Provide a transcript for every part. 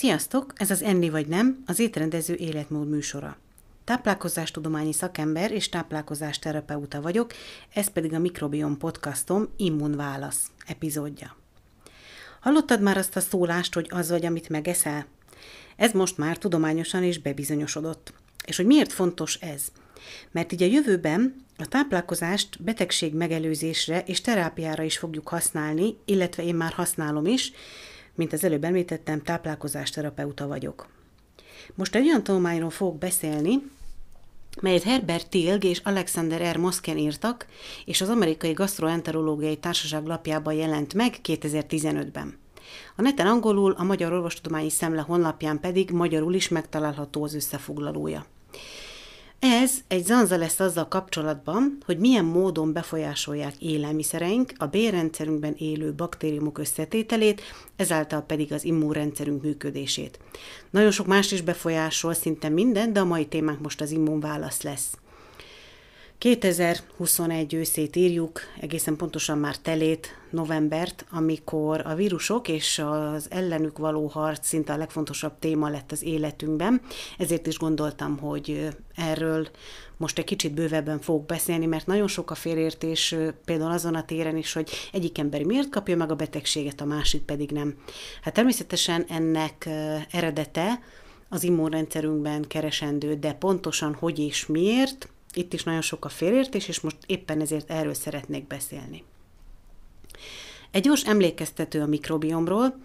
Sziasztok! Ez az Enni vagy Nem, az étrendező életmód műsora. Táplálkozástudományi szakember és táplálkozásterapeuta vagyok, ez pedig a Mikrobiom podcastom Immunválasz epizódja. Hallottad már azt a szólást, hogy az vagy, amit megeszel? Ez most már tudományosan is bebizonyosodott. És hogy miért fontos ez? Mert így a jövőben a táplálkozást betegség megelőzésre és terápiára is fogjuk használni, illetve én már használom is, mint az előbb említettem, táplálkozásterapeuta vagyok. Most egy olyan tanulmányról fogok beszélni, melyet Herbert Tilg és Alexander R. Mosken írtak, és az Amerikai Gastroenterológiai Társaság lapjában jelent meg 2015-ben. A neten angolul, a Magyar Orvostudományi Szemle honlapján pedig magyarul is megtalálható az összefoglalója. Ez egy zanza lesz azzal kapcsolatban, hogy milyen módon befolyásolják élelmiszereink a bérrendszerünkben élő baktériumok összetételét, ezáltal pedig az immunrendszerünk működését. Nagyon sok más is befolyásol, szinte minden, de a mai témánk most az immunválasz lesz. 2021 őszét írjuk, egészen pontosan már telét, novembert, amikor a vírusok és az ellenük való harc szinte a legfontosabb téma lett az életünkben. Ezért is gondoltam, hogy erről most egy kicsit bővebben fogok beszélni, mert nagyon sok a félértés például azon a téren is, hogy egyik ember miért kapja meg a betegséget, a másik pedig nem. Hát természetesen ennek eredete az immunrendszerünkben keresendő, de pontosan hogy és miért, itt is nagyon sok a félértés, és most éppen ezért erről szeretnék beszélni. Egy gyors emlékeztető a mikrobiomról,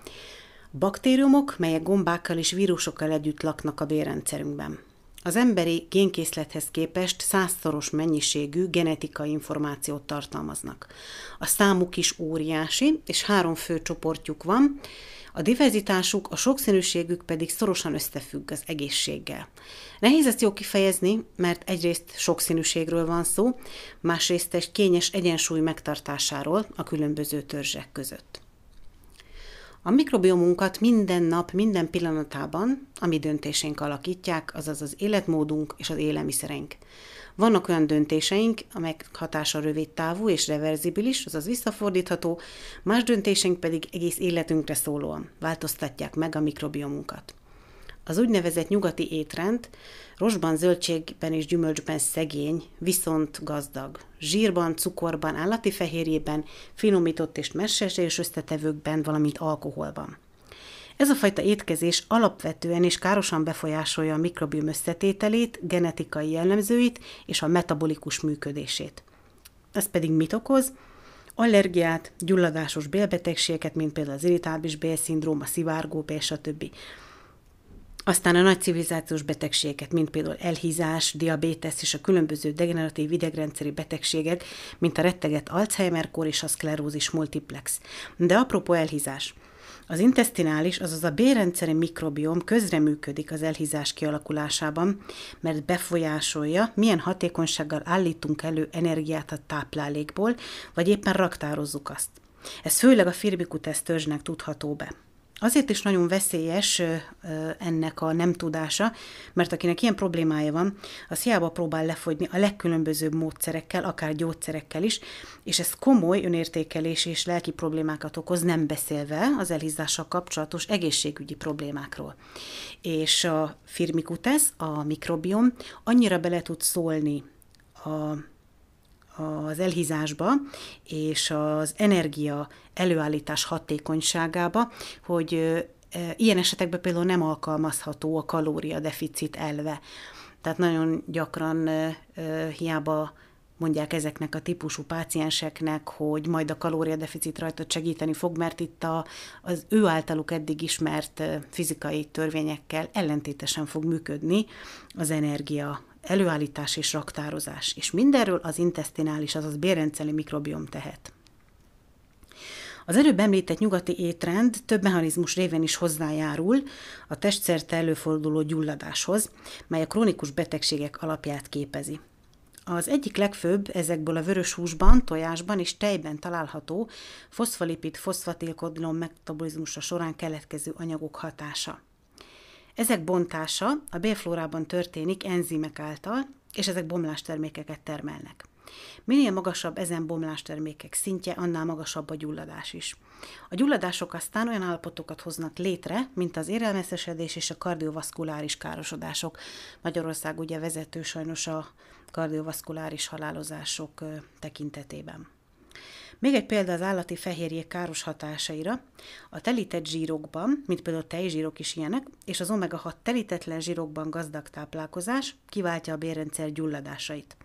baktériumok, melyek gombákkal és vírusokkal együtt laknak a bérrendszerünkben. Az emberi génkészlethez képest százszoros mennyiségű genetikai információt tartalmaznak. A számuk is óriási, és három fő csoportjuk van, a diverzitásuk, a sokszínűségük pedig szorosan összefügg az egészséggel. Nehéz ezt jó kifejezni, mert egyrészt sokszínűségről van szó, másrészt egy kényes egyensúly megtartásáról a különböző törzsek között. A mikrobiomunkat minden nap, minden pillanatában a mi döntésénk alakítják, azaz az életmódunk és az élelmiszereink. Vannak olyan döntéseink, amelyek hatása rövid távú és reverzibilis, azaz visszafordítható, más döntéseink pedig egész életünkre szólóan változtatják meg a mikrobiomunkat. Az úgynevezett nyugati étrend rosban, zöldségben és gyümölcsben szegény, viszont gazdag. Zsírban, cukorban, állati fehérjében, finomított és mesterséges összetevőkben, valamint alkoholban. Ez a fajta étkezés alapvetően és károsan befolyásolja a mikrobiom összetételét, genetikai jellemzőit és a metabolikus működését. Ez pedig mit okoz? Allergiát, gyulladásos bélbetegségeket, mint például az irritábilis bélszindróm, a szivárgóbél, stb. Aztán a nagy civilizációs betegségeket, mint például elhízás, diabétesz és a különböző degeneratív idegrendszeri betegségek, mint a retteget Alzheimer-kor és a szklerózis multiplex. De apropó elhízás – az intestinális, azaz a bérrendszeri mikrobiom közreműködik az elhízás kialakulásában, mert befolyásolja, milyen hatékonysággal állítunk elő energiát a táplálékból, vagy éppen raktározzuk azt. Ez főleg a Firmicutes törzsnek tudható be. Azért is nagyon veszélyes ennek a nem tudása, mert akinek ilyen problémája van, az hiába próbál lefogyni a legkülönbözőbb módszerekkel, akár gyógyszerekkel is, és ez komoly önértékelés és lelki problémákat okoz, nem beszélve az elhízással kapcsolatos egészségügyi problémákról. És a firmicutes, a mikrobiom annyira bele tud szólni a az elhízásba és az energia előállítás hatékonyságába, hogy ilyen esetekben például nem alkalmazható a kalóriadeficit elve. Tehát nagyon gyakran hiába mondják ezeknek a típusú pácienseknek, hogy majd a kalóriadeficit rajta segíteni fog, mert itt a, az ő általuk eddig ismert fizikai törvényekkel ellentétesen fog működni az energia előállítás és raktározás, és mindenről az intestinális, azaz bérrendszeri mikrobiom tehet. Az előbb említett nyugati étrend több mechanizmus révén is hozzájárul a testszerte előforduló gyulladáshoz, mely a krónikus betegségek alapját képezi. Az egyik legfőbb ezekből a vörös húsban, tojásban és tejben található foszfolipid foszfatilkodilon metabolizmusa során keletkező anyagok hatása. Ezek bontása a bélflórában történik enzimek által, és ezek bomlástermékeket termelnek. Minél magasabb ezen bomlástermékek szintje, annál magasabb a gyulladás is. A gyulladások aztán olyan állapotokat hoznak létre, mint az érelmeszesedés és a kardiovaszkuláris károsodások. Magyarország ugye vezető sajnos a kardiovaszkuláris halálozások tekintetében. Még egy példa az állati fehérjék káros hatásaira. A telített zsírokban, mint például tejzsírok is ilyenek, és az omega-6 telítetlen zsírokban gazdag táplálkozás kiváltja a bérrendszer gyulladásait.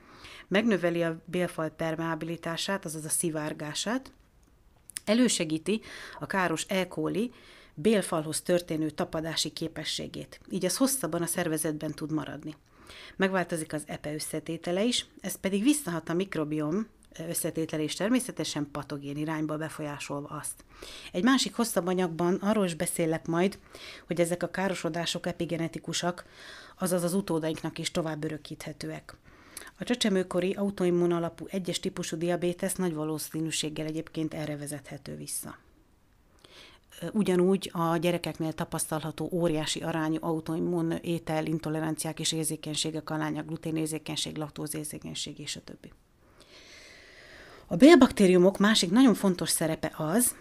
Megnöveli a bélfal permeabilitását, azaz a szivárgását, elősegíti a káros E. coli bélfalhoz történő tapadási képességét, így az hosszabban a szervezetben tud maradni. Megváltozik az epe összetétele is, ez pedig visszahat a mikrobiom összetétele és természetesen patogén irányba befolyásolva azt. Egy másik hosszabb anyagban arról is beszélek majd, hogy ezek a károsodások epigenetikusak, azaz az utódainknak is tovább örökíthetőek. A csecsemőkori autoimmun alapú egyes típusú diabétesz nagy valószínűséggel egyébként erre vezethető vissza. Ugyanúgy a gyerekeknél tapasztalható óriási arányú autoimmun étel, intoleranciák és érzékenységek alánya, gluténérzékenység, laktózérzékenység és a többi. A bélbaktériumok másik nagyon fontos szerepe az,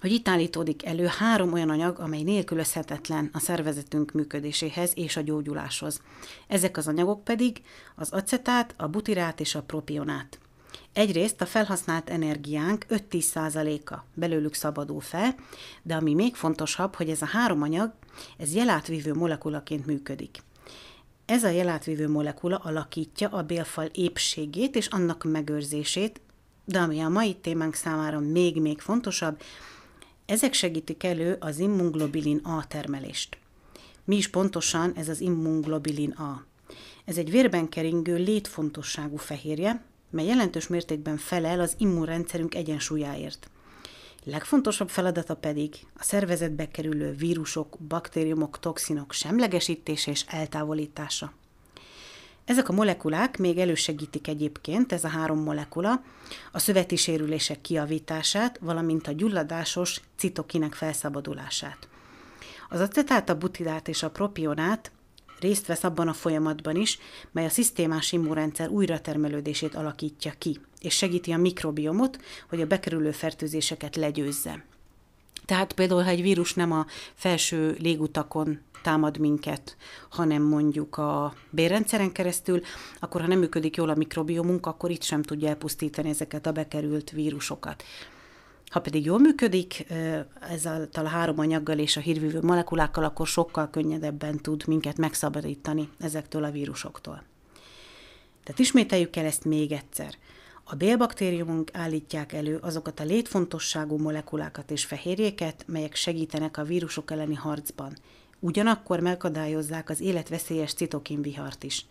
hogy itt állítódik elő három olyan anyag, amely nélkülözhetetlen a szervezetünk működéséhez és a gyógyuláshoz. Ezek az anyagok pedig az acetát, a butirát és a propionát. Egyrészt a felhasznált energiánk 5-10%-a belőlük szabadul fel, de ami még fontosabb, hogy ez a három anyag, ez jelátvívő molekulaként működik. Ez a jelátvívő molekula alakítja a bélfal épségét és annak megőrzését, de ami a mai témánk számára még-még fontosabb, ezek segítik elő az immunglobulin A termelést. Mi is pontosan ez az immunglobulin A? Ez egy vérben keringő létfontosságú fehérje, mely jelentős mértékben felel az immunrendszerünk egyensúlyáért. Legfontosabb feladata pedig a szervezetbe kerülő vírusok, baktériumok, toxinok semlegesítése és eltávolítása. Ezek a molekulák még elősegítik egyébként, ez a három molekula, a szöveti sérülések kiavítását, valamint a gyulladásos citokinek felszabadulását. Az acetát, a butilát és a propionát részt vesz abban a folyamatban is, mely a szisztémás immunrendszer újratermelődését alakítja ki, és segíti a mikrobiomot, hogy a bekerülő fertőzéseket legyőzze. Tehát például, ha egy vírus nem a felső légutakon támad minket, hanem mondjuk a bérrendszeren keresztül, akkor ha nem működik jól a mikrobiomunk, akkor itt sem tudja elpusztítani ezeket a bekerült vírusokat. Ha pedig jól működik, ezáltal a három anyaggal és a hírvívő molekulákkal, akkor sokkal könnyedebben tud minket megszabadítani ezektől a vírusoktól. Tehát ismételjük el ezt még egyszer. A bélbaktériumunk állítják elő azokat a létfontosságú molekulákat és fehérjéket, melyek segítenek a vírusok elleni harcban. Ugyanakkor megakadályozzák az életveszélyes citokinvihart is.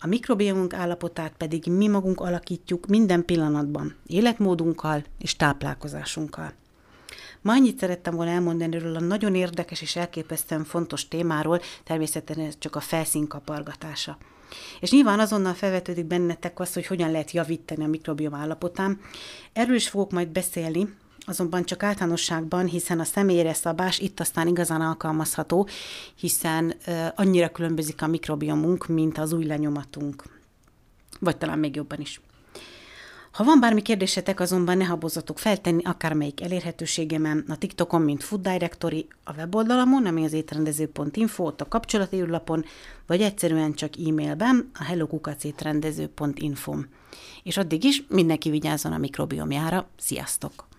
A mikrobiomunk állapotát pedig mi magunk alakítjuk minden pillanatban, életmódunkkal és táplálkozásunkkal. Ma annyit szerettem volna elmondani erről a nagyon érdekes és elképesztően fontos témáról, természetesen ez csak a felszín kapargatása. És nyilván azonnal felvetődik bennetek az, hogy hogyan lehet javítani a mikrobiom állapotán. Erről is fogok majd beszélni, azonban csak általánosságban, hiszen a személyre szabás itt aztán igazán alkalmazható, hiszen annyira különbözik a mikrobiomunk, mint az új lenyomatunk. Vagy talán még jobban is. Ha van bármi kérdésetek, azonban ne habozzatok feltenni akármelyik elérhetőségemen, a TikTokon, mint Food Directory, a weboldalamon, ami az étrendező.info, ott a kapcsolati űrlapon, vagy egyszerűen csak e-mailben a hellokukacétrendező.info. És addig is mindenki vigyázzon a mikrobiomjára. Sziasztok!